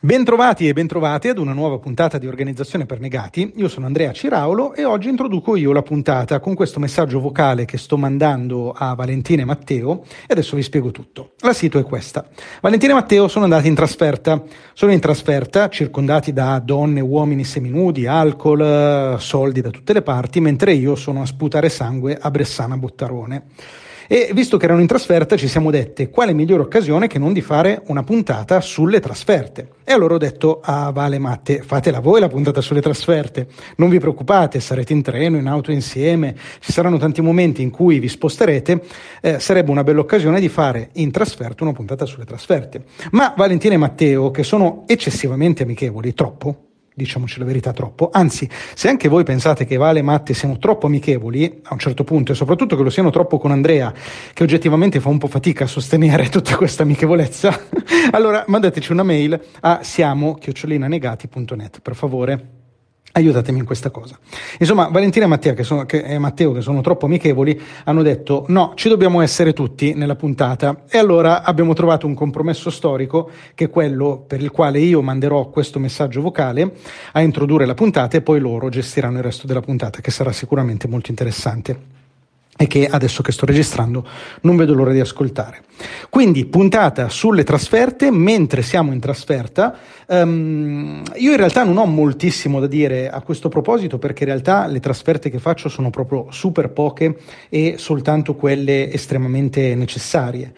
Bentrovati e bentrovate ad una nuova puntata di Organizzazione per Negati. Io sono Andrea Ciraulo e oggi introduco io la puntata con questo messaggio vocale che sto mandando a Valentina e Matteo e adesso vi spiego tutto. La sito è questa. Valentina e Matteo sono andati in trasferta. Sono in trasferta circondati da donne, uomini seminudi, alcol, soldi da tutte le parti, mentre io sono a sputare sangue a Bressana Bottarone. E visto che erano in trasferta, ci siamo dette quale migliore occasione che non di fare una puntata sulle trasferte. E allora ho detto a Vale Matte, fatela voi la puntata sulle trasferte. Non vi preoccupate, sarete in treno, in auto insieme, ci saranno tanti momenti in cui vi sposterete. Eh, sarebbe una bella occasione di fare in trasferta una puntata sulle trasferte. Ma Valentina e Matteo, che sono eccessivamente amichevoli, troppo, diciamoci la verità, troppo. Anzi, se anche voi pensate che Vale e Matte siano troppo amichevoli, a un certo punto, e soprattutto che lo siano troppo con Andrea, che oggettivamente fa un po' fatica a sostenere tutta questa amichevolezza, allora mandateci una mail a siamo-negati.net, per favore aiutatemi in questa cosa. Insomma, Valentina e Matteo che, sono, che, e Matteo, che sono troppo amichevoli, hanno detto no, ci dobbiamo essere tutti nella puntata e allora abbiamo trovato un compromesso storico che è quello per il quale io manderò questo messaggio vocale a introdurre la puntata e poi loro gestiranno il resto della puntata, che sarà sicuramente molto interessante e che adesso che sto registrando non vedo l'ora di ascoltare. Quindi puntata sulle trasferte, mentre siamo in trasferta, um, io in realtà non ho moltissimo da dire a questo proposito perché in realtà le trasferte che faccio sono proprio super poche e soltanto quelle estremamente necessarie.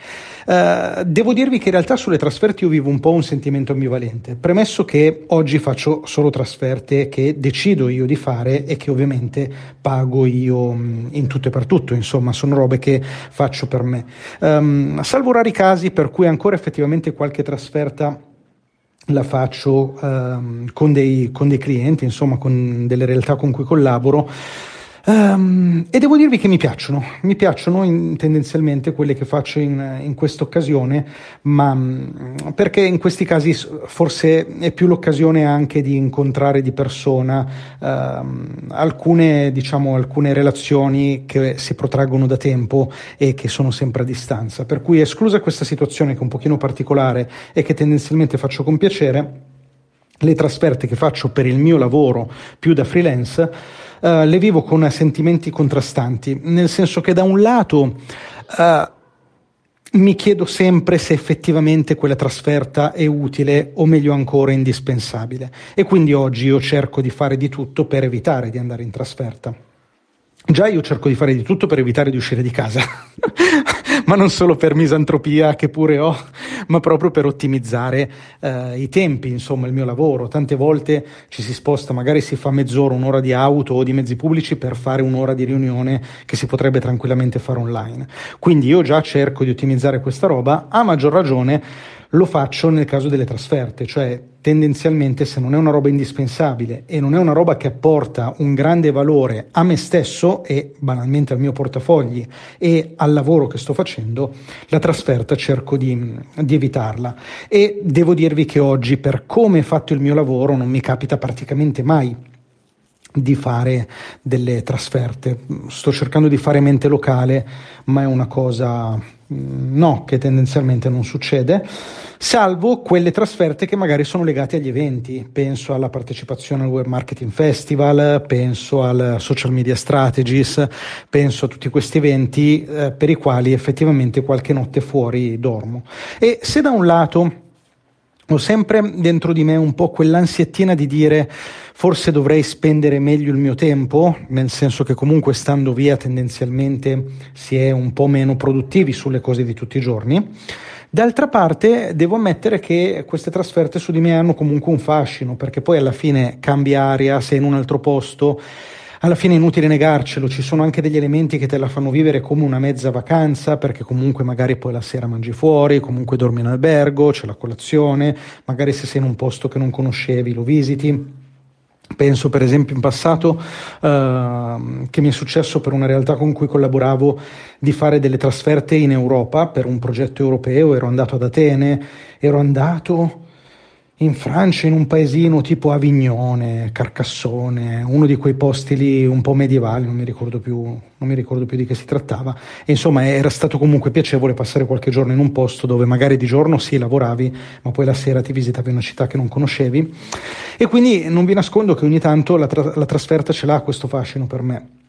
Uh, devo dirvi che in realtà sulle trasferte io vivo un po' un sentimento ambivalente, premesso che oggi faccio solo trasferte che decido io di fare e che ovviamente pago io in tutto e per tutto tutto, insomma, sono robe che faccio per me. Um, salvo rari casi per cui ancora effettivamente qualche trasferta la faccio um, con, dei, con dei clienti, insomma, con delle realtà con cui collaboro. Um, e devo dirvi che mi piacciono, mi piacciono in, tendenzialmente quelle che faccio in, in questa occasione, ma um, perché in questi casi forse è più l'occasione anche di incontrare di persona um, alcune, diciamo, alcune relazioni che si protraggono da tempo e che sono sempre a distanza. Per cui esclusa questa situazione che è un pochino particolare e che tendenzialmente faccio con piacere, le trasferte che faccio per il mio lavoro più da freelance uh, le vivo con sentimenti contrastanti, nel senso che da un lato uh, mi chiedo sempre se effettivamente quella trasferta è utile o meglio ancora indispensabile e quindi oggi io cerco di fare di tutto per evitare di andare in trasferta. Già io cerco di fare di tutto per evitare di uscire di casa, ma non solo per misantropia che pure ho, ma proprio per ottimizzare eh, i tempi, insomma, il mio lavoro. Tante volte ci si sposta, magari si fa mezz'ora, un'ora di auto o di mezzi pubblici per fare un'ora di riunione che si potrebbe tranquillamente fare online. Quindi io già cerco di ottimizzare questa roba, a maggior ragione lo faccio nel caso delle trasferte, cioè tendenzialmente se non è una roba indispensabile e non è una roba che apporta un grande valore a me stesso e banalmente al mio portafogli e al lavoro che sto facendo, la trasferta cerco di, di evitarla. E devo dirvi che oggi per come è fatto il mio lavoro non mi capita praticamente mai di fare delle trasferte. Sto cercando di fare mente locale, ma è una cosa mm, no, che tendenzialmente non succede, salvo quelle trasferte che magari sono legate agli eventi. Penso alla partecipazione al Web Marketing Festival, penso al Social Media Strategies, penso a tutti questi eventi eh, per i quali effettivamente qualche notte fuori dormo. E se da un lato ho sempre dentro di me un po' quell'ansiettina di dire forse dovrei spendere meglio il mio tempo, nel senso che comunque stando via tendenzialmente si è un po' meno produttivi sulle cose di tutti i giorni. D'altra parte devo ammettere che queste trasferte su di me hanno comunque un fascino, perché poi alla fine cambia aria, sei in un altro posto, alla fine è inutile negarcelo, ci sono anche degli elementi che te la fanno vivere come una mezza vacanza, perché comunque magari poi la sera mangi fuori, comunque dormi in albergo, c'è la colazione, magari se sei in un posto che non conoscevi lo visiti. Penso per esempio in passato uh, che mi è successo per una realtà con cui collaboravo di fare delle trasferte in Europa per un progetto europeo, ero andato ad Atene, ero andato in Francia, in un paesino tipo Avignone, Carcassone, uno di quei posti lì un po' medievali, non mi ricordo più, non mi ricordo più di che si trattava. E insomma, era stato comunque piacevole passare qualche giorno in un posto dove magari di giorno sì lavoravi, ma poi la sera ti visitavi una città che non conoscevi. E quindi non vi nascondo che ogni tanto la, tra- la trasferta ce l'ha questo fascino per me.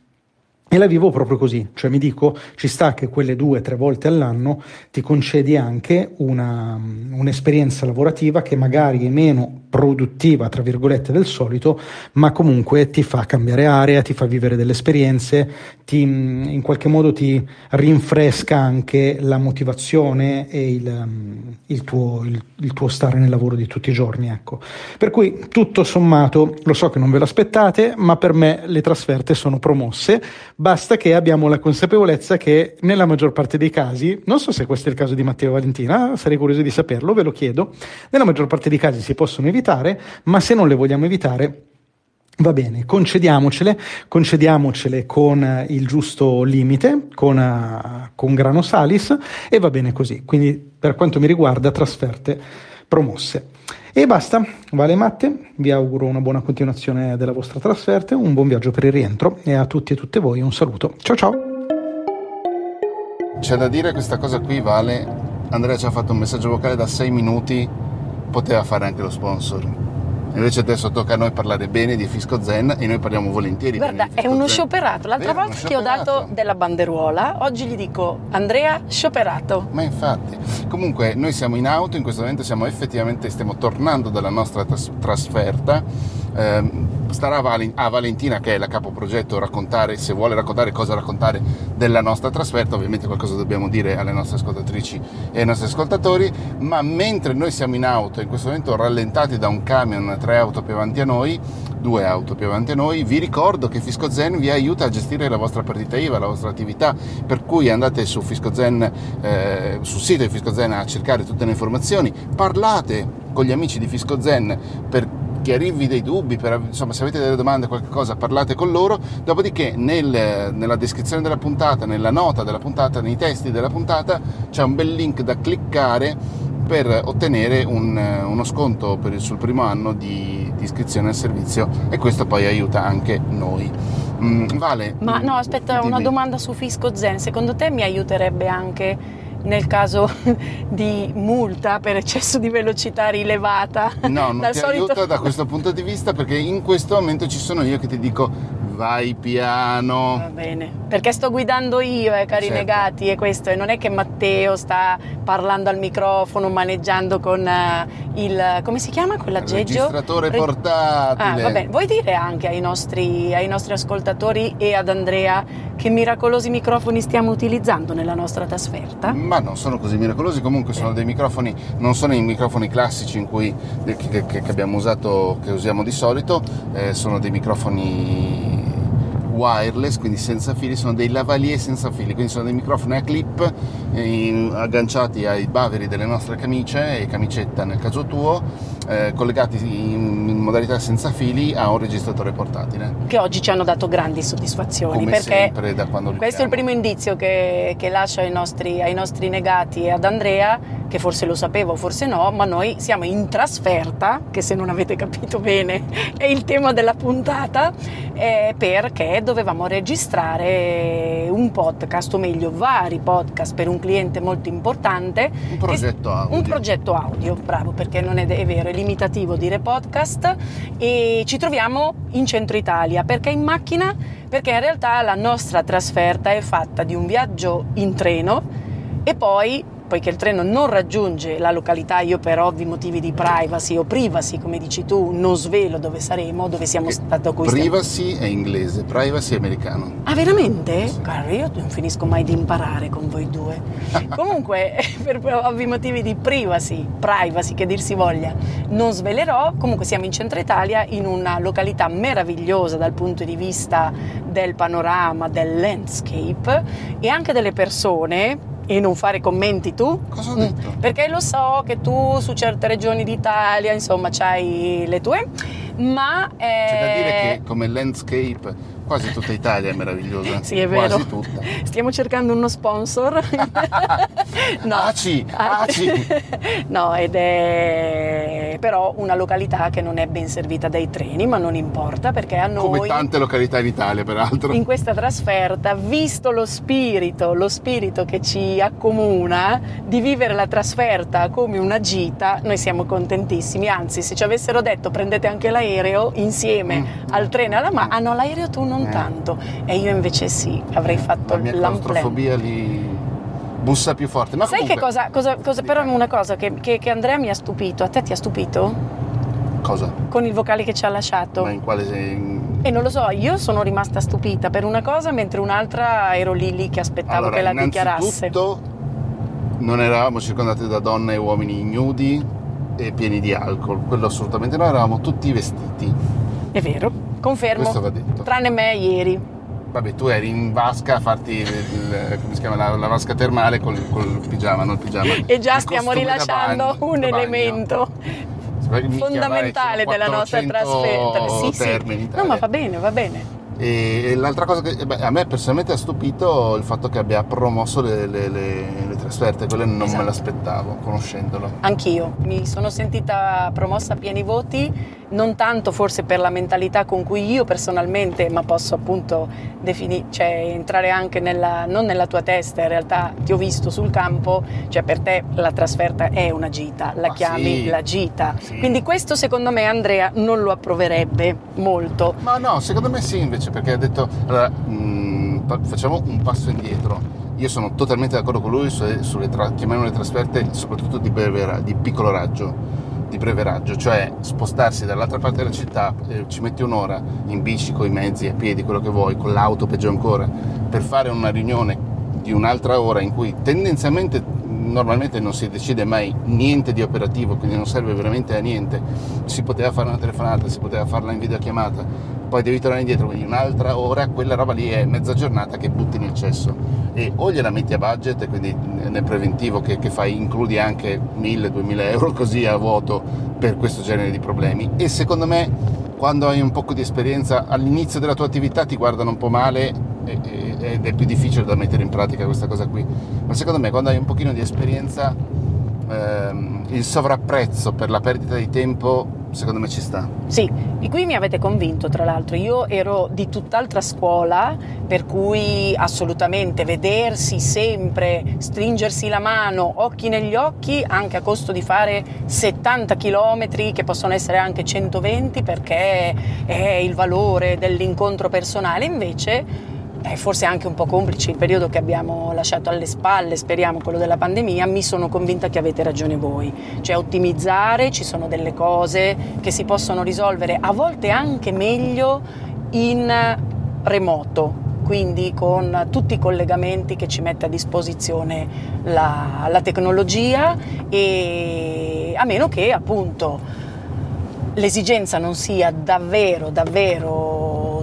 E la vivo proprio così, cioè mi dico, ci sta che quelle due o tre volte all'anno ti concedi anche una, un'esperienza lavorativa che magari è meno produttiva, tra virgolette, del solito, ma comunque ti fa cambiare area, ti fa vivere delle esperienze, ti, in qualche modo ti rinfresca anche la motivazione e il, il, tuo, il, il tuo stare nel lavoro di tutti i giorni. Ecco. Per cui tutto sommato, lo so che non ve lo aspettate, ma per me le trasferte sono promosse basta che abbiamo la consapevolezza che nella maggior parte dei casi, non so se questo è il caso di Matteo Valentina, sarei curioso di saperlo, ve lo chiedo, nella maggior parte dei casi si possono evitare, ma se non le vogliamo evitare, Va bene, concediamocele, concediamocele con il giusto limite, con, uh, con grano salis e va bene così. Quindi per quanto mi riguarda trasferte promosse. E basta, Vale Matte, vi auguro una buona continuazione della vostra trasferta, un buon viaggio per il rientro e a tutti e tutte voi un saluto. Ciao ciao! C'è da dire questa cosa qui, Vale. Andrea ci ha fatto un messaggio vocale da 6 minuti, poteva fare anche lo sponsor. Invece adesso tocca a noi parlare bene di Fisco Zen e noi parliamo volentieri. Guarda, è uno Zen. scioperato. L'altra Vero, volta ti ho dato della banderuola, oggi gli dico Andrea scioperato. Ma infatti, comunque noi siamo in auto, in questo momento siamo effettivamente, stiamo tornando dalla nostra tras- trasferta. Eh, starà a Valentina che è la capoprogetto raccontare, se vuole raccontare cosa raccontare della nostra trasferta, ovviamente qualcosa dobbiamo dire alle nostre ascoltatrici e ai nostri ascoltatori, ma mentre noi siamo in auto, in questo momento rallentati da un camion tre auto più avanti a noi, due auto più avanti a noi, vi ricordo che Fisco Zen vi aiuta a gestire la vostra partita IVA, la vostra attività, per cui andate su Fisco Zen, eh, sul sito di Fisco Zen a cercare tutte le informazioni, parlate con gli amici di Fisco Zen per chiarirvi dei dubbi, per, insomma se avete delle domande, qualche cosa, parlate con loro, dopodiché nel, nella descrizione della puntata, nella nota della puntata, nei testi della puntata c'è un bel link da cliccare per ottenere un, uno sconto il, sul primo anno di, di, iscrizione al servizio e questo poi aiuta anche noi. Mm, vale. Ma no, aspetta, dimmi. una domanda su Fisco Zen. Secondo te mi aiuterebbe anche nel caso di multa per eccesso di velocità rilevata? No, non ti solito... aiuta da questo punto di vista perché in questo momento ci sono io che ti dico vai piano. Va bene, perché sto guidando io, eh, cari certo. negati, e questo, e non è che Matteo sta parlando al microfono, maneggiando con uh, il, come si chiama quell'aggeggio? Registratore Re... portatile. Ah, va bene, vuoi dire anche ai nostri, ai nostri ascoltatori e ad Andrea che miracolosi microfoni stiamo utilizzando nella nostra trasferta? Ma non sono così miracolosi, comunque sono dei microfoni, non sono i microfoni classici in cui, che, che, che abbiamo usato, che usiamo di solito, eh, sono dei microfoni wireless, quindi senza fili, sono dei lavalier senza fili, quindi sono dei microfoni a clip in, agganciati ai baveri delle nostre camicie e camicetta nel caso tuo, eh, collegati in, in, modalità senza fili a un registratore portatile. Che oggi ci hanno dato grandi soddisfazioni Come perché sempre, da quando questo è il primo indizio che, che lascio ai nostri, ai nostri negati e ad Andrea, che forse lo sapevo, forse no, ma noi siamo in trasferta, che se non avete capito bene è il tema della puntata, eh, perché dovevamo registrare un podcast, o meglio vari podcast per un cliente molto importante. Un progetto che, audio. Un progetto audio, bravo, perché non è, è, vero, è limitativo dire podcast e ci troviamo in centro Italia, perché in macchina? Perché in realtà la nostra trasferta è fatta di un viaggio in treno e poi poiché il treno non raggiunge la località, io per ovvi motivi di privacy o privacy, come dici tu, non svelo dove saremo, dove siamo stati. Privacy è inglese, privacy è americano. Ah, veramente? Sì. Guarda, io non finisco mai di imparare con voi due. Comunque, per ovvi motivi di privacy, privacy, che dir si voglia, non svelerò. Comunque siamo in centro Italia, in una località meravigliosa dal punto di vista del panorama, del landscape e anche delle persone e non fare commenti tu? Cosa ho detto? Mm, perché lo so che tu su certe regioni d'Italia, insomma, c'hai le tue, ma... Eh... C'è da dire che come landscape quasi tutta Italia è meravigliosa. sì, è vero. Quasi tutta. Stiamo cercando uno sponsor. no. Aci, Aci. no, ed è però una località che non è ben servita dai treni, ma non importa perché a noi... Come tante località in Italia, peraltro. In questa trasferta, visto lo spirito, lo spirito che ci accomuna di vivere la trasferta come una gita, noi siamo contentissimi. Anzi, se ci avessero detto prendete anche l'aereo insieme mm. al treno alla mano, ah no, l'aereo tu non eh. tanto. E io invece sì, avrei fatto la mia claustrofobia lì bussa più forte. Ma Sai comunque... che cosa, cosa, cosa però una cosa che, che, che, Andrea mi ha stupito, a te ti ha stupito? Cosa? Con il vocale che ci ha lasciato. Ma in quale sei? E non lo so, io sono rimasta stupita per una cosa, mentre un'altra ero lì lì che aspettavo allora, che la dichiarasse. non eravamo circondati da donne e uomini ignudi e pieni di alcol, quello assolutamente no, eravamo tutti vestiti. È vero, confermo. Questo va detto. Tranne me ieri. Vabbè, tu eri in vasca a farti il, il, come si chiama, la, la vasca termale col, col pigiama, non il pigiama. E già stiamo rilasciando bagno, un elemento fondamentale della nostra trasferta. Sì, sì. No, ma va bene, va bene. E l'altra cosa che beh, a me personalmente ha stupito il fatto che abbia promosso le, le, le trasferte, quelle non esatto. me l'aspettavo conoscendolo. Anch'io, mi sono sentita promossa a pieni voti, non tanto forse per la mentalità con cui io personalmente, ma posso appunto definire, cioè entrare anche nella, non nella tua testa, in realtà ti ho visto sul campo, cioè per te la trasferta è una gita, la ah, chiami sì. la gita. Sì. Quindi questo secondo me Andrea non lo approverebbe molto. Ma no, secondo me sì invece perché ha detto allora, mh, mm, facciamo un passo indietro. Io sono totalmente d'accordo con lui sulle, sulle tra, chiamiamole trasferte, soprattutto di, breve, di piccolo raggio, di breve raggio, cioè spostarsi dall'altra parte della città, eh, ci metti un'ora in bici, con i mezzi, a piedi, quello che vuoi, con l'auto peggio ancora, per fare una riunione di un'altra ora in cui tendenzialmente normalmente non si decide mai niente di operativo, quindi non serve veramente a niente. Si poteva fare una telefonata, si poteva farla in videochiamata, poi devi tornare indietro, quindi un'altra ora, quella roba lì è mezza giornata che butti nel cesso. E o gliela metti a budget, quindi nel preventivo che, che fai, includi anche 1000-2000 euro così a vuoto per questo genere di problemi. E secondo me, quando hai un po' di esperienza, all'inizio della tua attività ti guardano un po' male ed è più difficile da mettere in pratica questa cosa qui. Ma secondo me, quando hai un pochino di esperienza, ehm, il sovrapprezzo per la perdita di tempo secondo me ci sta. Sì, e qui mi avete convinto tra l'altro, io ero di tutt'altra scuola, per cui assolutamente vedersi sempre, stringersi la mano, occhi negli occhi, anche a costo di fare 70 km, che possono essere anche 120, perché è il valore dell'incontro personale, invece eh, forse anche un po' complice il periodo che abbiamo lasciato alle spalle, speriamo quello della pandemia, mi sono convinta che avete ragione voi. Cioè ottimizzare, ci sono delle cose che si possono risolvere a volte anche meglio in remoto, quindi con tutti i collegamenti che ci mette a disposizione la, la tecnologia e a meno che appunto l'esigenza non sia davvero davvero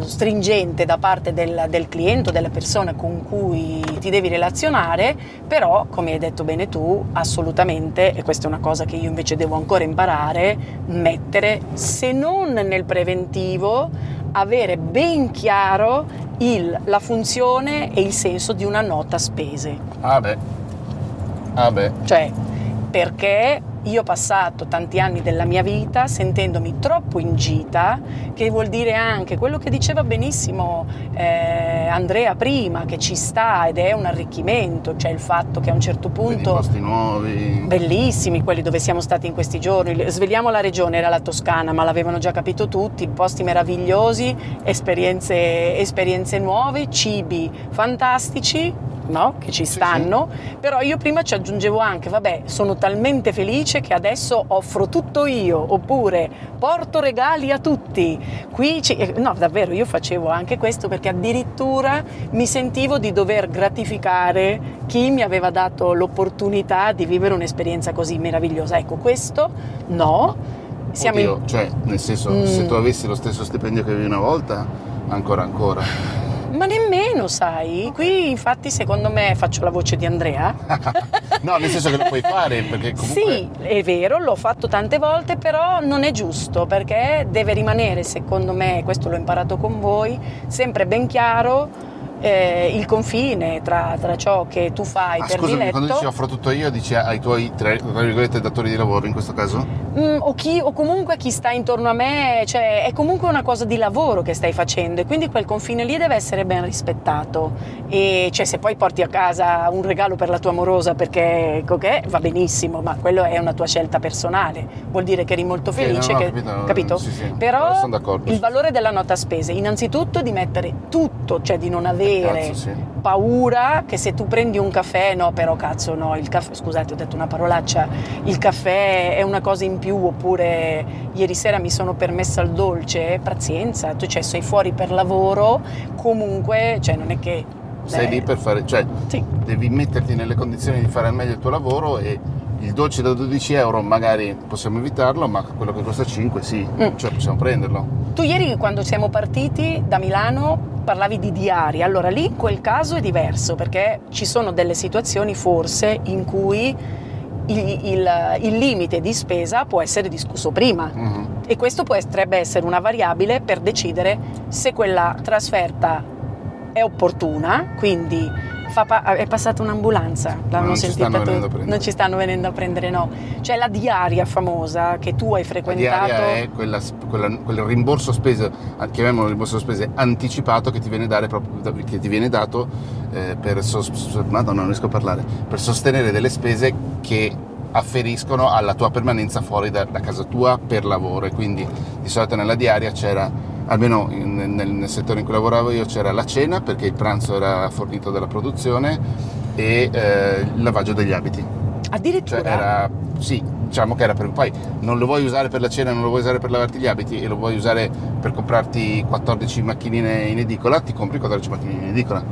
stringente da parte del, del cliente o della persona con cui ti devi relazionare, però come hai detto bene tu, assolutamente, e questa è una cosa che io invece devo ancora imparare, mettere, se non nel preventivo, avere ben chiaro il, la funzione e il senso di una nota spese. Ah beh. Ah beh. Cioè, perché io ho passato tanti anni della mia vita sentendomi troppo in gita, che vuol dire anche quello che diceva benissimo eh, Andrea prima, che ci sta ed è un arricchimento, cioè il fatto che a un certo punto... posti nuovi. Bellissimi, quelli dove siamo stati in questi giorni. Svegliamo la regione, era la Toscana, ma l'avevano già capito tutti, posti meravigliosi, esperienze, esperienze nuove, cibi fantastici no? che ci stanno, sì, sì. però io prima ci aggiungevo anche, vabbè, sono talmente felice che adesso offro tutto io, oppure porto regali a tutti. Qui ci... Eh, no, davvero, io facevo anche questo perché addirittura mi sentivo di dover gratificare chi mi aveva dato l'opportunità di vivere un'esperienza così meravigliosa. Ecco, questo no. Siamo Oddio, in... cioè, nel senso, mm. se tu avessi lo stesso stipendio che avevi una volta, ancora ancora. Ma nemmeno, sai. Qui infatti secondo me faccio la voce di Andrea. no, nel senso che lo puoi fare perché comunque... Sì, è vero, l'ho fatto tante volte, però non è giusto perché deve rimanere, secondo me, questo l'ho imparato con voi, sempre ben chiaro eh, il confine tra, tra, ciò che tu fai ah, per scusami, diletto quando dici offro tutto io dici ai tuoi virgolette datori di lavoro in questo caso? Mm, o, chi, o comunque chi sta intorno a me cioè è comunque una cosa di lavoro che stai facendo e quindi quel confine lì deve essere ben rispettato e cioè se poi porti a casa un regalo per la tua amorosa perché okay, va benissimo ma quello è una tua scelta personale vuol dire che eri molto felice sì, no, no, che, capito, capito? Sì, sì, però il valore della nota spese innanzitutto di mettere tutto cioè di non avere Cazzo, sì. paura che se tu prendi un caffè, no però cazzo no, il caffè, scusate ho detto una parolaccia, il caffè è una cosa in più oppure ieri sera mi sono permessa il dolce, pazienza, tu cioè, sei fuori per lavoro, comunque cioè, non è che... Sei eh, lì per fare, cioè sì. devi metterti nelle condizioni di fare al meglio il tuo lavoro e il dolce da 12 euro magari possiamo evitarlo, ma quello che costa 5 sì, Mm. cioè possiamo prenderlo. Tu ieri quando siamo partiti da Milano parlavi di diari, allora lì in quel caso è diverso perché ci sono delle situazioni forse in cui il, il- il limite di spesa può essere discusso prima Mhm. e questo potrebbe essere una variabile per decidere se quella trasferta è opportuna, quindi pa- è passata un'ambulanza, l'hanno sentita stanno tu- venendo a prendere. non ci stanno venendo a prendere, no. C'è la diaria famosa che tu hai La frequentato. diaria è quella, quella- quel rimborso spese, chiamiamolo rimborso spese anticipato che ti viene, proprio- che ti viene dato eh, per, sos- Madonna, non riesco a parlare, per sostenere delle spese che afferiscono alla tua permanenza fuori da, da casa tua per lavoro. E quindi di solito nella diaria c'era almeno in- nel, nel settore in cui lavoravo io c'era la cena perché il pranzo era fornito dalla produzione e eh, il lavaggio degli abiti. Addirittura? Cioè era sì diciamo che era per poi non lo vuoi usare per la cena non lo vuoi usare per lavarti gli abiti e lo vuoi usare per comprarti 14 macchinine in edicola ti compri 14 macchinine in edicola.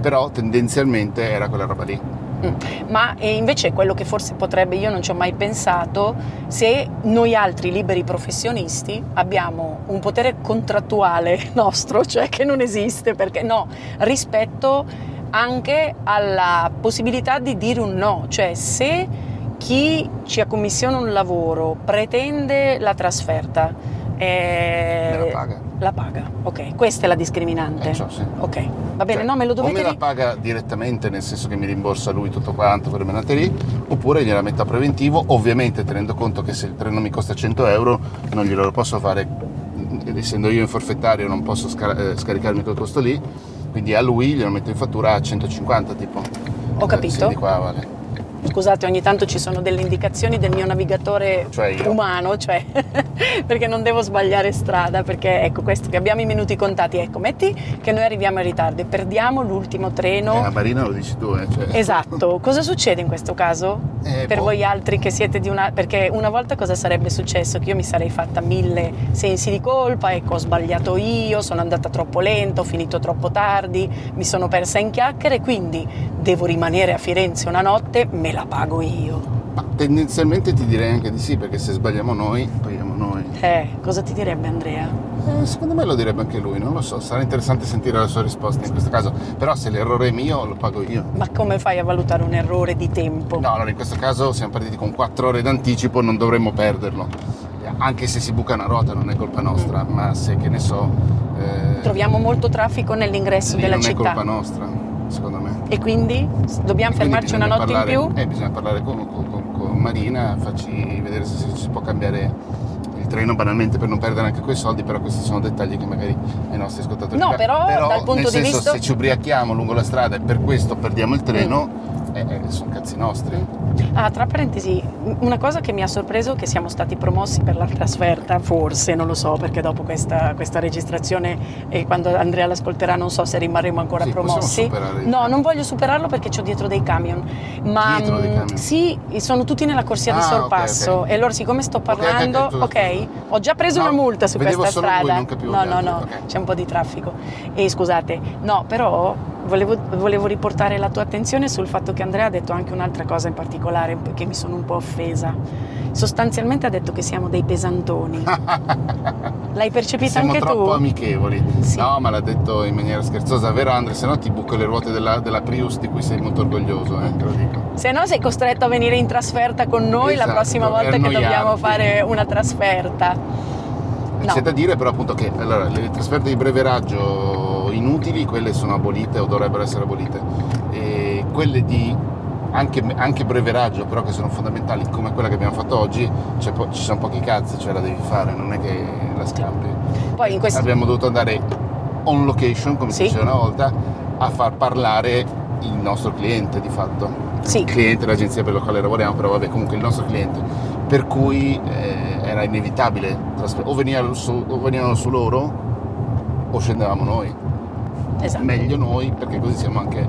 Però tendenzialmente era quella roba lì Mm. Ma invece quello che forse potrebbe, io non ci ho mai pensato, se noi altri liberi professionisti abbiamo un potere contrattuale nostro, cioè che non esiste, perché no, rispetto anche alla possibilità di dire un no, cioè se chi ci accommissiona un lavoro pretende la trasferta, eh, me la paga la paga, ok, questa è la discriminante. Eh, ciò sì. Ok, va bene, Cioè, no, me lo o dovete me la paga direttamente nel senso che mi rimborsa lui tutto quanto per menate lì oppure gliela metto a preventivo ovviamente tenendo conto che se il treno mi costa 100 euro non glielo posso fare essendo io in forfettario non posso scar- eh, scaricarmi quel costo lì quindi a lui glielo metto in fattura a 150 tipo Ho capito. sì, di qua vale Scusate, ogni tanto ci sono delle indicazioni del mio navigatore Cioè io. umano, cioè perché non devo sbagliare strada, perché ecco questo che abbiamo i minuti contati, ecco, metti che noi arriviamo in ritardo e perdiamo l'ultimo Eh, treno. la Marina lo dici tu eh, cioè. Esatto, cosa succede in questo caso? Eh, per boh. voi altri che siete di una... perché una volta cosa sarebbe successo? Che io mi sarei fatta mille sensi di colpa, ecco ho sbagliato io, sono andata troppo lento, ho finito troppo tardi, mi sono persa in chiacchiere, quindi devo rimanere a Firenze una notte, me la pago io. Ma tendenzialmente ti direi anche di sì perché se sbagliamo noi paghiamo noi Eh, cosa ti direbbe Andrea? Eh, secondo me lo direbbe anche lui, non lo so, sarà interessante sentire la sua risposta in questo caso, però se l'errore è mio lo pago io. Ma come fai a valutare un errore di tempo? No, allora in questo caso siamo partiti con 4 ore d'anticipo, non dovremmo perderlo. Anche se si buca una ruota non è colpa nostra, ma se che ne so... eh, Troviamo molto traffico nell'ingresso della non è città colpa nostra, secondo me. e quindi dobbiamo Quindi fermarci una notte parlare- in più? Eh, bisogna parlare con, con- con- Marina, farci vedere se si, può cambiare il treno banalmente per non perdere anche quei soldi, però questi sono dettagli che magari ai nostri ascoltatori... No, però, dal punto nel di senso, vista- se ci ubriachiamo lungo la strada e per questo perdiamo il treno, eh, eh, sono cazzi nostri. Ah, tra parentesi, una cosa che mi ha sorpreso è che siamo stati promossi per la trasferta, forse, non lo so, perché dopo questa, questa registrazione e quando Andrea l'ascolterà non so se rimarremo ancora Sì, promossi. No, non voglio superarlo perché ho dietro dei camion. Ma Dietro dei mm, camion? sì, sono tutti nella corsia di Ah, ok, sorpasso. ok. E allora siccome sto ok, parlando, ok, ho già preso No, una multa su questa strada. capivo no, no, no, c'è un po' di traffico. E scusate, no, però volevo, volevo riportare la tua attenzione sul fatto che Andrea ha detto anche un'altra cosa in particolare che mi sono un po' offesa. Sostanzialmente ha detto che siamo dei pesantoni. L'hai percepita Siamo anche troppo tu? amichevoli. Sì. No, ma l'ha detto in maniera scherzosa, vero Andre? Se no ti buco le ruote della, della Prius di cui sei molto orgoglioso, eh, te lo dico. Se no sei costretto a venire in trasferta con noi la Esatto, prossima e volta che dobbiamo fare una trasferta. No. C'è da dire però appunto che allora, le trasferte di breve raggio inutili, quelle sono abolite o dovrebbero essere abolite. E quelle di anche, anche breveraggio, però che sono fondamentali, come quella che abbiamo fatto oggi, po- ci sono pochi cazzi, cioè la devi fare, non è che la scampi. Poi in questo... Abbiamo dovuto andare on location, come Sì. si diceva una volta, a far parlare il nostro cliente di fatto. Sì. Il cliente, l'agenzia per la quale lavoriamo, però vabbè, comunque il nostro cliente. Per cui eh, era inevitabile, o, venivano su, o venivano su loro o scendevamo noi. Esatto. Meglio noi perché così siamo anche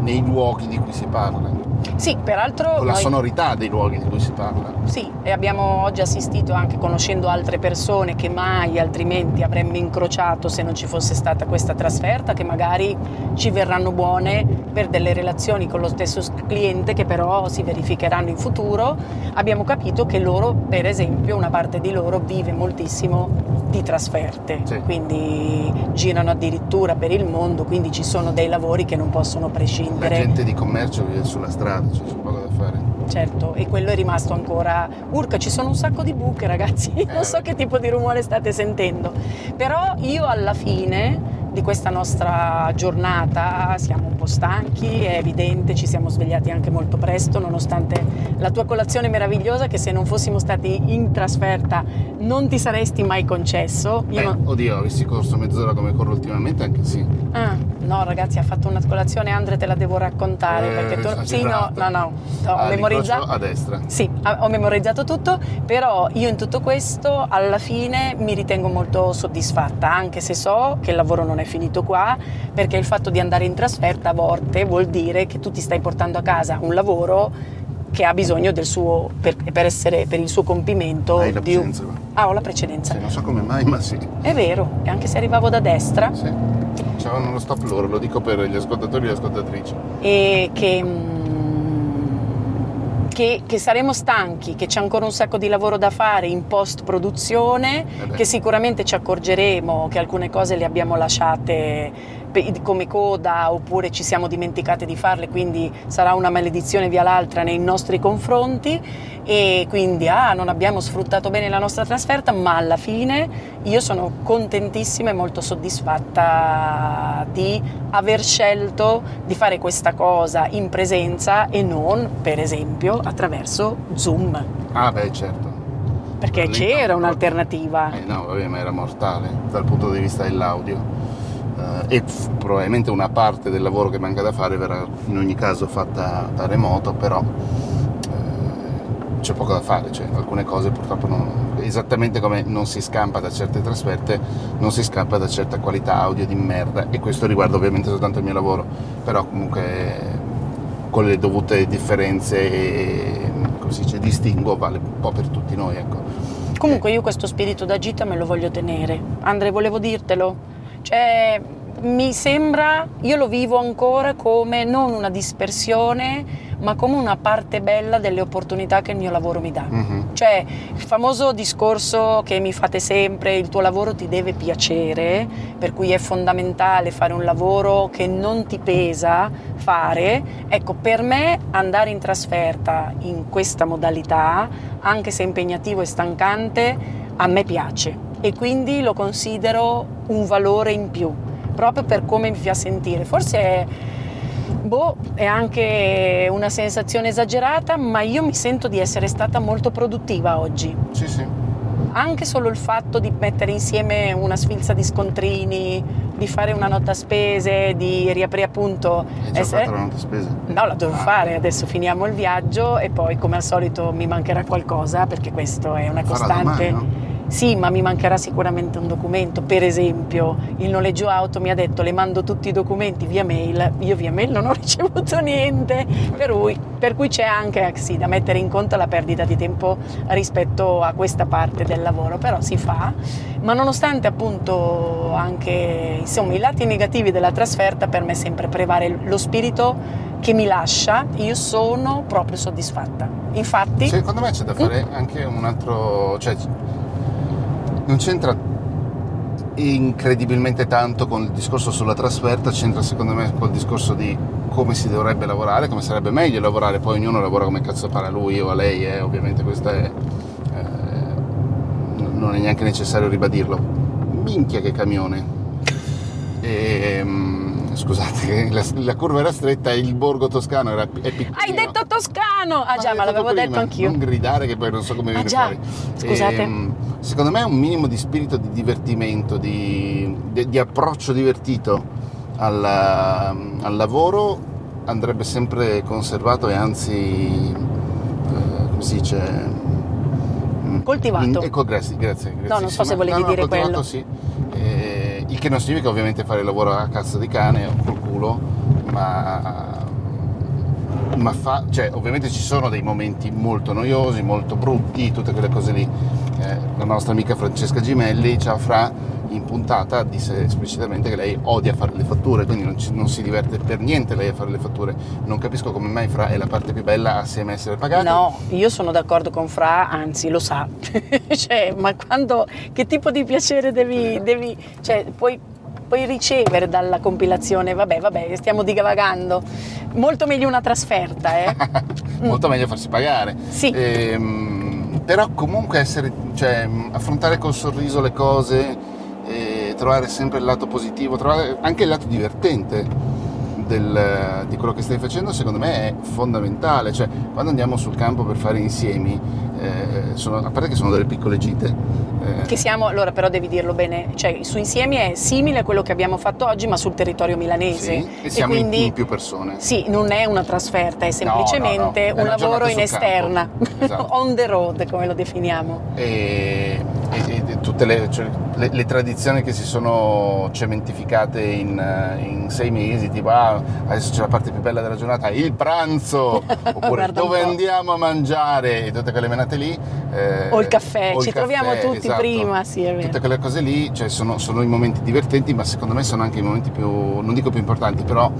nei luoghi di cui si parla, Sì, peraltro con la noi- sonorità dei luoghi di cui si parla. Sì, e abbiamo oggi assistito anche conoscendo altre persone che mai altrimenti avremmo incrociato se non ci fosse stata questa trasferta, che magari ci verranno buone per delle relazioni con lo stesso cliente che però si verificheranno in futuro. Abbiamo capito che loro, per esempio, una parte di loro vive moltissimo di trasferte, Sì. quindi girano addirittura per il mondo, quindi ci sono dei lavori che non possono La prescindere. gente di commercio vive sulla strada, cioè c'è poco da fare. Certo, e quello è rimasto ancora. Urca, ci sono un sacco di buche, ragazzi. Non so che tipo di rumore state sentendo. Però io alla fine di questa nostra giornata siamo un po' stanchi, è evidente, ci siamo svegliati anche molto presto, nonostante la tua colazione meravigliosa che se non fossimo stati in trasferta non ti saresti mai concesso. Io Beh, non- oddio, avessi corso mezz'ora come corro ultimamente, anche sì. Ah, no ragazzi, ha fatto una colazione, Andre te la devo raccontare Eh, perché tu... Sì, no, esagerato. no, no, ho Ah, memorizzato... a destra. Sì, ho memorizzato tutto, però io in tutto questo alla fine mi ritengo molto soddisfatta, anche se so che il lavoro non è finito qua, perché il fatto di andare in trasferta a volte vuol dire che tu ti stai portando a casa un lavoro che ha bisogno del suo, per, per essere, per il suo compimento. Hai la di un-. Ah, ho la precedenza. Sì, non so come mai, ma sì. È vero, e anche se arrivavo da destra, Sì. C'avevano lo stop loro, lo dico per gli ascoltatori e le ascoltatrici. e che, mm, che, che saremo stanchi, che c'è ancora un sacco di lavoro da fare in post produzione, Eh che sicuramente ci accorgeremo che alcune cose le abbiamo lasciate come coda oppure ci siamo dimenticate di farle, quindi sarà una maledizione via l'altra nei nostri confronti e quindi ah, non abbiamo sfruttato bene la nostra trasferta, ma alla fine io sono contentissima e molto soddisfatta di aver scelto di fare questa cosa in presenza e non, per esempio, attraverso Zoom, Ah, beh, certo. perché Lì c'era no, un'alternativa. Eh no, vabbè, ma era mortale dal punto di vista dell'audio. Eh, e f- probabilmente una parte del lavoro che manca da fare verrà in ogni caso fatta da remoto, però c'è poco da fare, cioè alcune cose purtroppo non, esattamente come non si scampa da certe trasferte, non si scampa da certa qualità audio di merda e questo riguarda ovviamente soltanto il mio lavoro, però comunque con le dovute differenze e come si dice, distinguo vale un po' per tutti noi, ecco. Comunque io questo spirito da gita me lo voglio tenere. Andre, volevo dirtelo. Cioè, mi sembra, io lo vivo ancora come non una dispersione, ma come una parte bella delle opportunità che il mio lavoro mi dà. Mhm. Cioè, il famoso discorso che mi fate sempre, il tuo lavoro ti deve piacere, per cui è fondamentale fare un lavoro che non ti pesa fare. Ecco, per me andare in trasferta in questa modalità, anche se impegnativo e stancante, a me piace e quindi lo considero un valore in più, proprio per come mi fa sentire. Forse è Boh, è anche una sensazione esagerata, ma io mi sento di essere stata molto produttiva oggi. Sì, sì. Anche solo il fatto di mettere insieme una sfilza di scontrini, di fare una nota a spese, di riaprire appunto... Hai già essere- fatto la nota spesa? No, la devo Ah. fare, adesso finiamo il viaggio e poi come al solito mi mancherà qualcosa perché questo è una costante. domani, no? Sì, ma mi mancherà sicuramente un documento. Per esempio, il noleggio auto mi ha detto le mando tutti i documenti via mail. Io via mail non ho ricevuto niente. Per cui, per cui c'è anche sì, da mettere in conto la perdita di tempo rispetto a questa parte del lavoro, però si fa. Ma nonostante appunto anche insomma, i lati negativi della trasferta, per me sempre prevale lo spirito che mi lascia, io sono proprio soddisfatta. Infatti, Secondo me c'è da fare anche un altro... cioè non c'entra incredibilmente tanto con il discorso sulla trasferta, c'entra secondo me col discorso di come si dovrebbe lavorare, come sarebbe meglio lavorare, poi ognuno lavora come cazzo pare a lui o a lei, eh, ovviamente questo è... eh, non è neanche necessario ribadirlo. Minchia che camione! E, mm, scusate, la, la curva era stretta e il borgo toscano era, è piccolino. Hai detto toscano! Ah già, ma l'avevo prima, detto anch'io. Non gridare che poi non so come Ah viene già, fuori. scusate. Ehm, secondo me un minimo di spirito di divertimento, di, di- di approccio divertito al, al lavoro andrebbe sempre conservato e anzi, eh, come si dice? Coltivato. in- ecco, grazie, grazie. No, non so se volevi No, no, dire coltivato quello. Sì. Eh, il che non significa ovviamente fare il lavoro a cazzo di cane o col culo, ma ma fa, cioè, ovviamente ci sono dei momenti molto noiosi, molto brutti, tutte quelle cose lì. Eh, la nostra amica Francesca Gimelli, ciao Fra, in puntata disse esplicitamente che lei odia fare le fatture, quindi non, ci- non si diverte per niente lei a fare le fatture. Non capisco come mai Fra è la parte più bella assieme a essere pagati. No, io sono d'accordo con Fra, anzi lo sa. cioè, ma quando, che tipo di piacere devi, devi cioè, puoi, puoi ricevere dalla compilazione? Vabbè, vabbè, stiamo divagando. Molto meglio una trasferta, eh? Molto meglio farsi pagare. Sì. Ehm, però comunque essere, cioè, affrontare col sorriso le cose, trovare sempre il lato positivo, trovare anche il lato divertente del- di quello che stai facendo, secondo me è fondamentale. Cioè, quando andiamo sul campo per fare insiemi, eh, sono- a parte che sono delle piccole gite, eh, Che siamo, allora però devi dirlo bene, cioè su Insiemi è simile a quello che abbiamo fatto oggi ma sul territorio milanese. sì, e siamo in- quindi in, più persone. sì, non è una trasferta, è semplicemente no, è un lavoro in esterna. Esatto. on the road come lo definiamo. e, e- e tutte le, cioè, le- le tradizioni che si sono cementificate in, eh, in sei mesi, tipo ah, adesso c'è la parte più bella della giornata, il pranzo, oppure dove andiamo a mangiare, e tutte quelle menate lì. eh, O il caffè, o il ci troviamo caffè, tutti esatto. prima, sì è vero. Tutte quelle cose lì cioè, sono, sono i momenti divertenti, ma secondo me sono anche i momenti più, non dico più importanti, però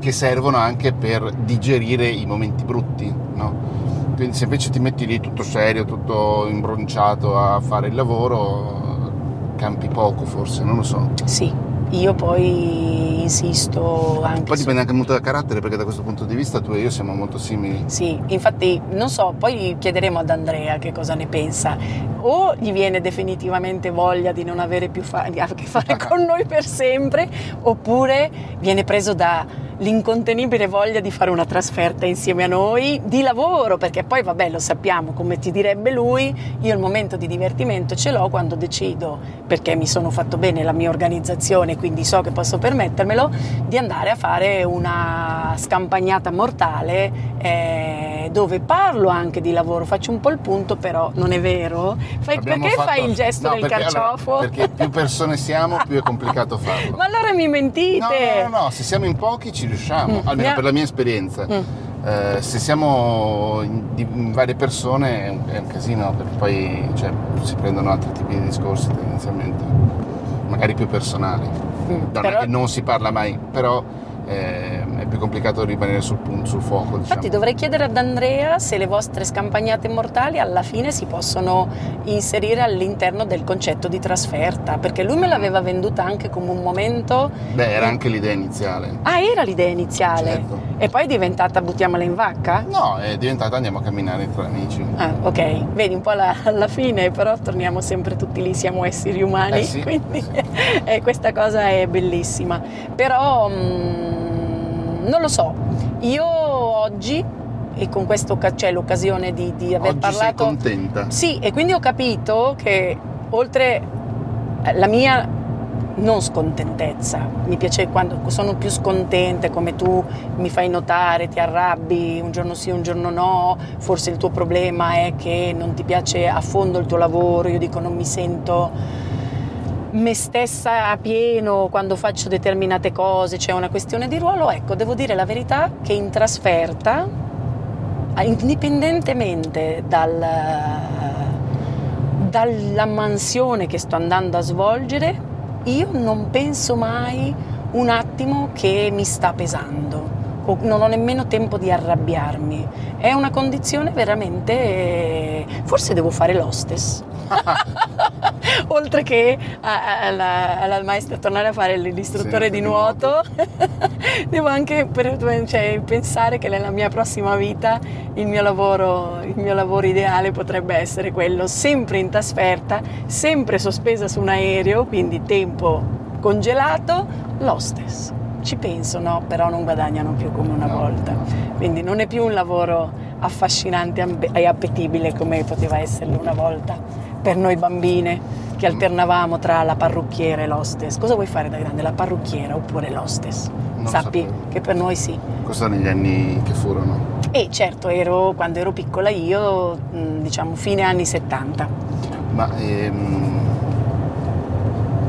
che servono anche per digerire i momenti brutti, no? Quindi se invece ti metti lì tutto serio, tutto imbronciato a fare il lavoro, campi poco forse, non lo so. Sì, io poi insisto anche Poi dipende anche molto dal carattere, perché da questo punto di vista tu e io siamo molto simili. Sì, infatti non so, poi chiederemo ad Andrea che cosa ne pensa. O gli viene definitivamente voglia di non avere più fa- a che fare con noi per sempre, oppure viene preso dall'incontenibile voglia di fare una trasferta insieme a noi di lavoro, perché poi vabbè lo sappiamo, come ti direbbe lui, io il momento di divertimento ce l'ho quando decido, perché mi sono fatto bene la mia organizzazione, quindi so che posso permettermelo, di andare a fare una scampagnata mortale eh, dove parlo anche di lavoro, faccio un po' il punto, però non è vero. Fai- perché fatto- fai il gesto No, del perché- allora, carciofo? perché più persone siamo, più è complicato farlo. Ma allora mi mentite! No, no, no, se siamo in pochi ci riusciamo, Mm, almeno mia- per la mia esperienza. Mm. Eh, se siamo in, in varie persone è un, è un casino perché poi cioè, si prendono altri tipi di discorsi tendenzialmente, magari più personali. Mm, però- che non si parla mai, però è più complicato rimanere sul, punto, sul fuoco. Diciamo. Infatti dovrei chiedere ad Andrea se le vostre scampagnate mortali alla fine si possono inserire all'interno del concetto di trasferta, perché lui me l'aveva venduta anche come un momento... Beh, era anche l'idea iniziale. Ah, era l'idea iniziale. Certo. E poi è diventata buttiamola in vacca? No, è diventata andiamo a camminare tra amici. Ah, ok, vedi un po' la- alla fine, però torniamo sempre tutti lì, siamo esseri umani, Eh sì. quindi eh, questa cosa è bellissima. Però mm, non lo so, io oggi, e con questo c'è l'occasione di, di aver Oggi parlato... sei contenta. Sì, e quindi ho capito che oltre eh, la mia non scontentezza, mi piace quando sono più scontente come tu mi fai notare, ti arrabbi, un giorno sì, un giorno no, forse il tuo problema è che non ti piace a fondo il tuo lavoro, io dico non mi sento me stessa a pieno quando faccio determinate cose, c'è una questione di ruolo, ecco, devo dire la verità che in trasferta, ah, indipendentemente dal, dalla mansione che sto andando a svolgere, io non penso mai un attimo che mi sta pesando, non ho nemmeno tempo di arrabbiarmi. È una condizione veramente... forse devo fare l'hostess. Oltre che a- a- alla, alla maestra tornare a fare l'istruttore Sì, di nuoto, devo anche per- cioè, pensare che nella mia prossima vita il mio, lavoro, il mio lavoro ideale potrebbe essere quello sempre in trasferta, sempre sospesa su un aereo, quindi tempo congelato, l'hostess. Ci penso, no, però non guadagnano più come una No. volta. Quindi non è più un lavoro affascinante e appetibile come poteva esserlo una volta per noi bambine che alternavamo tra la parrucchiera e l'hostess. Cosa vuoi fare da grande, la parrucchiera oppure l'hostess? Non Sappi che per noi sì. Questo negli anni che furono. E certo, ero, quando ero piccola io, diciamo fine anni 70. Ma ehm,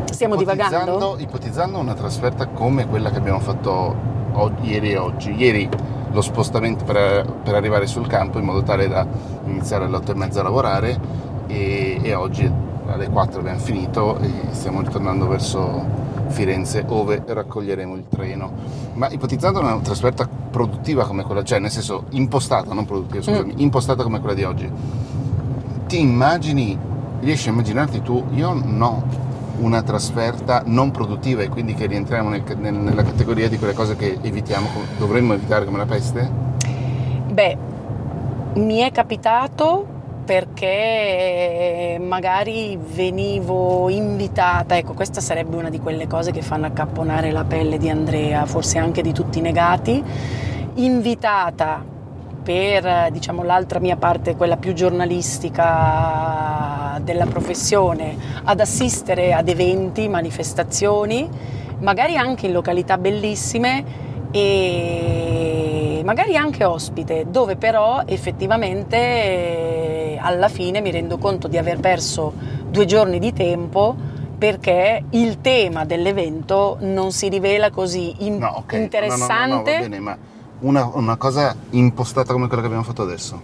Stiamo divagando? ipotizzando, ipotizzando una trasferta come quella che abbiamo fatto o- ieri e oggi. Ieri lo spostamento per, per arrivare sul campo in modo tale da iniziare alle 8 e mezza a lavorare e, e oggi alle 4 abbiamo finito e stiamo ritornando verso Firenze ove raccoglieremo il treno. Ma ipotizzando una trasferta produttiva come quella, cioè nel senso impostata, non produttiva, scusami, impostata come quella di oggi, ti immagini, riesci a immaginarti tu, io no, una trasferta non produttiva e quindi che rientriamo nel- nel- nella categoria di quelle cose che evitiamo, dovremmo evitare come la peste? Beh, mi è capitato perché magari venivo invitata, ecco questa sarebbe una di quelle cose che fanno accapponare la pelle di Andrea, forse anche di tutti i negati, invitata per diciamo l'altra mia parte, quella più giornalistica della professione, ad assistere ad eventi, manifestazioni, magari anche in località bellissime e magari anche ospite, dove però effettivamente eh, alla fine mi rendo conto di aver perso due giorni di tempo perché il tema dell'evento non si rivela così in- No, ok. No, no, no, interessante. No, va bene, ma una, una cosa impostata come quella che abbiamo fatto adesso,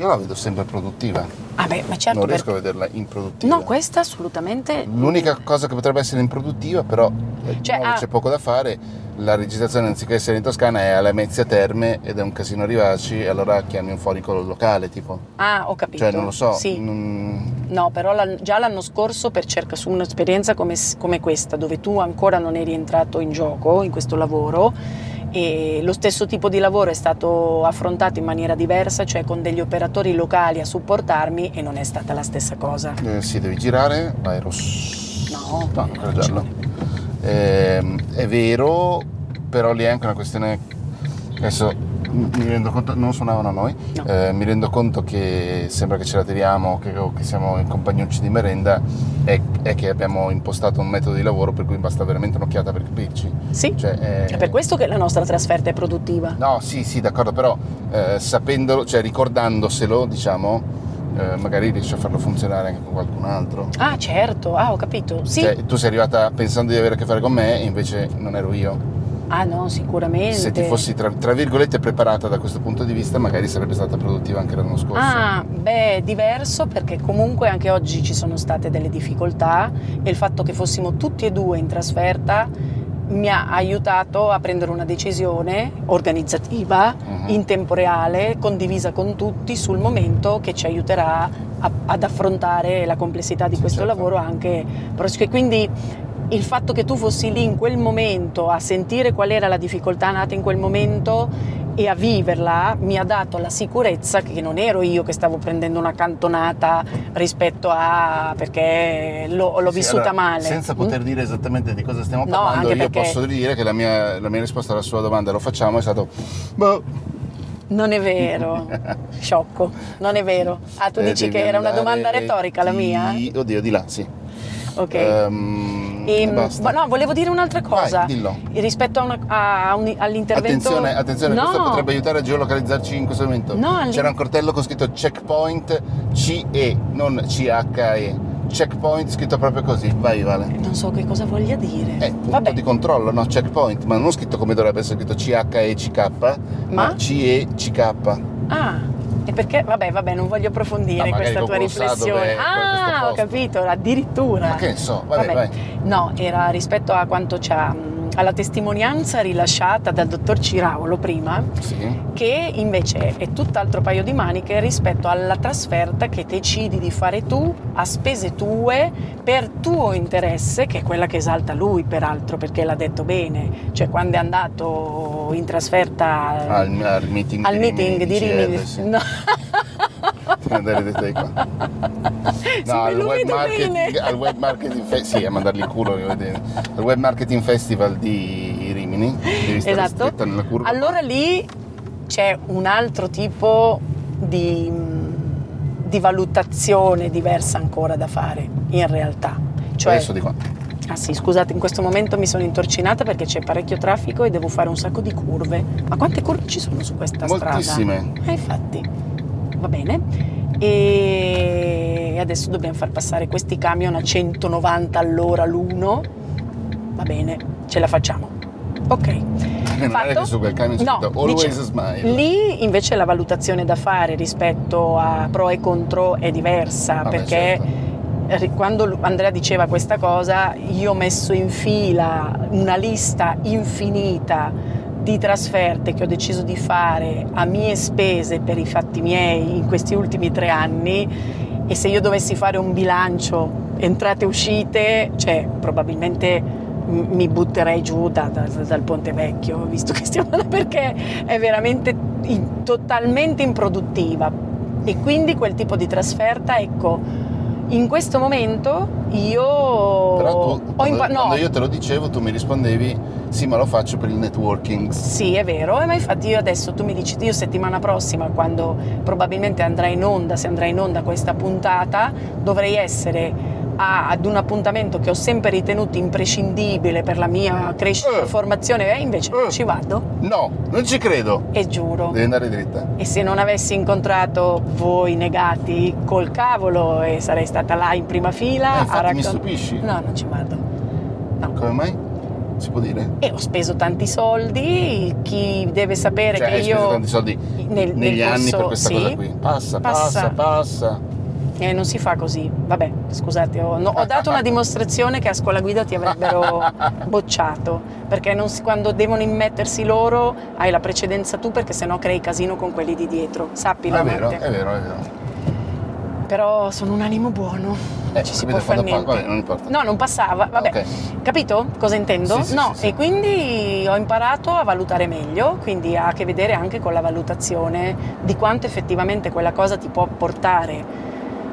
io la vedo sempre produttiva, Ah beh, ma certo, non riesco per- a vederla improduttiva. No, questa assolutamente L'unica cosa che potrebbe essere improduttiva, però eh, Cioè, nuovo ah. c'è poco da fare. La registrazione, anziché essere in Toscana, è alla Mezzia Terme ed è un casino arrivarci, e allora chiami un foricolo locale, tipo. Ah, ho capito. Cioè, non lo so. Sì. non- No, però l'an- già l'anno scorso per cerca su un'esperienza come, come questa, dove tu ancora non eri entrato in gioco in questo lavoro, e lo stesso tipo di lavoro è stato affrontato in maniera diversa, cioè con degli operatori locali a supportarmi e non è stata la stessa cosa. eh, sì, devi girare, vai rosso. No, no, ancora giallo. Ehm, è vero, però lì è anche una questione. Adesso mi rendo conto, non suonavano a noi, No. eh, mi rendo conto che sembra che ce la tiriamo, che, che siamo in compagnucci di merenda, è, è che abbiamo impostato un metodo di lavoro per cui basta veramente un'occhiata per capirci. Sì, Cioè, eh, è per questo che la nostra trasferta è produttiva. No, sì, sì, d'accordo, però eh, sapendolo, cioè ricordandoselo, diciamo, eh, magari riesci a farlo funzionare anche con qualcun altro. Ah, certo, ah, ho capito. Sì. Cioè, tu sei arrivata pensando di avere a che fare con me e invece non ero io. Ah, no, sicuramente. Se ti fossi, tra, tra virgolette, preparata da questo punto di vista, magari sarebbe stata produttiva anche l'anno scorso. Ah, beh, diverso perché comunque anche oggi ci sono state delle difficoltà e il fatto che fossimo tutti e due in trasferta mi ha aiutato a prendere una decisione organizzativa Mhm. in tempo reale, condivisa con tutti sul momento che ci aiuterà a- ad affrontare la complessità di Sì, questo certo. lavoro anche quindi il fatto che tu fossi lì in quel momento a sentire qual era la difficoltà nata in quel momento e a viverla mi ha dato la sicurezza che non ero io che stavo prendendo una cantonata rispetto a perché l'ho, l'ho Sì, vissuta allora, male. Senza Mm? poter dire esattamente di cosa stiamo No, parlando, anche io perché- posso dire che la mia, la mia risposta alla sua domanda, lo facciamo, è stato... Boh. Non è vero, sciocco, non è vero. Ah, tu Eh, dici che era una domanda retorica la di- mia? Oddio, di là, sì. Ok. Ehm, E, e basta. no, volevo dire un'altra cosa. Vai, dillo. Rispetto a una- a un- all'intervento. Attenzione, attenzione, no, questo potrebbe aiutare a geolocalizzarci in questo momento. No, C'era un cartello con scritto checkpoint CE, non CHE. Checkpoint scritto proprio così. Vai, Vale. Non so che cosa voglia dire. È punto Vabbè, di controllo, no? Checkpoint, ma non scritto come dovrebbe essere scritto CHE CK, ma, Ma? CE CK. ah, e perché? Vabbè, vabbè, non voglio approfondire No, magari questa tua riflessione. Ah, ho capito, addirittura. Ma che so, vabbè, Vabbè. No, era rispetto a quanto c'ha mh, alla testimonianza rilasciata dal dottor Ciraulo prima, Sì. che invece è tutt'altro paio di maniche rispetto alla trasferta che decidi di fare tu a spese tue per tuo interesse, che è quella che esalta lui peraltro perché l'ha detto bene, cioè quando è andato in trasferta Al, al meeting al di meeting Rimini di Rimini, sì. no. andare di qua. Me al web, bene. al web marketing fe- sì, a mandarli in culo. Al web marketing festival di Rimini, devi stare Esatto. nella curva. Allora lì c'è un altro tipo di, di valutazione diversa ancora da fare, in realtà. Cioè, Adesso di qua. ah sì, scusate, in questo momento mi sono intorcinata perché c'è parecchio traffico e devo fare un sacco di curve. Ma quante curve ci sono su questa strada? Moltissime. Eh, infatti, va bene. E adesso dobbiamo far passare questi camion a 190 all'ora l'uno. Va bene, ce la facciamo. Ok. Non è Fatto? che su quel camion c'è No, scritto always dice- smile. Lì invece la valutazione da fare rispetto a pro e contro è diversa Vabbè, perché certo. quando Andrea diceva questa cosa io ho messo in fila una lista infinita di trasferte che ho deciso di fare a mie spese per i fatti miei in questi ultimi tre anni e se io dovessi fare un bilancio entrate e uscite, cioè probabilmente mi butterei giù da- da- dal Ponte Vecchio, visto che stiamo perché è veramente in- totalmente improduttiva. E quindi quel tipo di trasferta, ecco, in questo momento io Però tu, quando, impa- no, quando io te lo dicevo, tu mi rispondevi, sì, ma lo faccio per il networking. Sì, è vero, eh, ma infatti io adesso tu mi dici, io settimana prossima, quando probabilmente andrà in onda, se andrà in onda questa puntata, dovrei essere a- ad un appuntamento che ho sempre ritenuto imprescindibile per la mia crescita Eh. e formazione, e invece Eh. ci vado, No, non ci credo. e giuro. Devi andare dritta. E se non avessi incontrato voi negati col cavolo e sarei stata là in prima fila Eh, a infatti mi stupisci. No, non ci vado. No. Come mai? Si può dire? E ho speso tanti soldi, chi deve sapere Cioè, che hai speso io tanti soldi nel- negli nel anni corso- per questa sì. cosa qui. Passa, Passa. passa, passa. Eh, non si fa così. Vabbè, scusate, ho, no, ho dato una dimostrazione che a scuola guida ti avrebbero bocciato, perché non si- quando devono immettersi loro hai la precedenza tu perché sennò crei casino con quelli di dietro. Sappilo, È vero, è vero, è vero. Però sono un animo buono. Eh, Ci si capito può fare niente. vabbè, non importa. No, non passava, vabbè. Ok. Capito cosa intendo? Sì, sì, no, sì. e quindi ho imparato a valutare meglio, quindi ha a che vedere anche con la valutazione di quanto effettivamente quella cosa ti può portare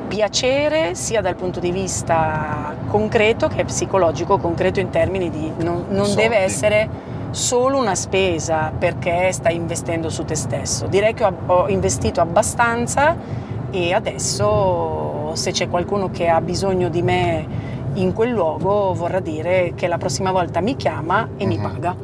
piacere sia dal punto di vista concreto che psicologico, concreto in termini di non, non deve essere solo una spesa perché stai investendo su te stesso. Direi che ho, ho investito abbastanza e adesso se c'è qualcuno che ha bisogno di me in quel luogo vorrà dire che la prossima volta mi chiama e mi Mhm. paga.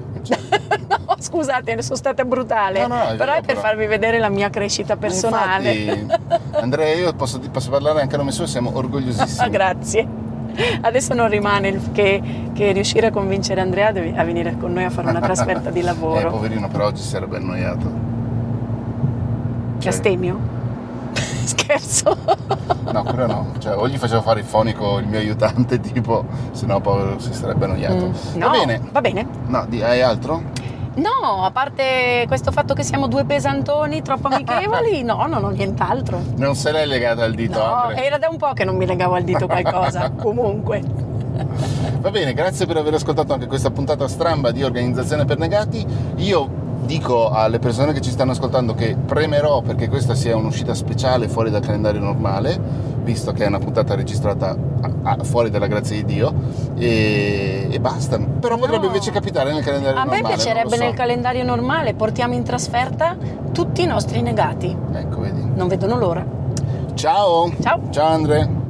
Scusate, sono stata brutale, No, no, però è per però. farvi vedere la mia crescita personale. Infatti, Andrea, io posso, posso parlare anche a nome suo, siamo orgogliosissimi. Grazie. Adesso non rimane che, che riuscire a convincere Andrea a venire con noi a fare una trasferta di Eh, lavoro. poverino, però oggi si sarebbe annoiato. Che astemmio? Scherzo. No, quello no. Cioè, o gli facevo fare il fonico il mio aiutante, tipo, se no povero si sarebbe annoiato. Mm, Va no, bene. Va bene. No, di- hai altro? No, a parte questo fatto che siamo due pesantoni troppo amichevoli, no, non ho nient'altro. Non se l'hai legata al dito, No, Andre. era da un po' che non mi legavo al dito qualcosa. Comunque. Va bene, grazie per aver ascoltato anche questa puntata stramba di Organizzazione per Negati. Io dico alle persone che ci stanno ascoltando che premerò perché questa sia un'uscita speciale fuori dal calendario normale, visto che è una puntata registrata a- a- fuori dalla grazia di Dio, e, e basta. Però potrebbe No. invece capitare nel calendario A me normale. non piacerebbe lo so. nel calendario normale, portiamo in trasferta tutti i nostri negati. Ecco, vedi. Non vedono l'ora. Ciao! Ciao. Ciao Andre!